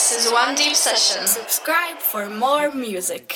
This is One Deep Session. Subscribe for more music.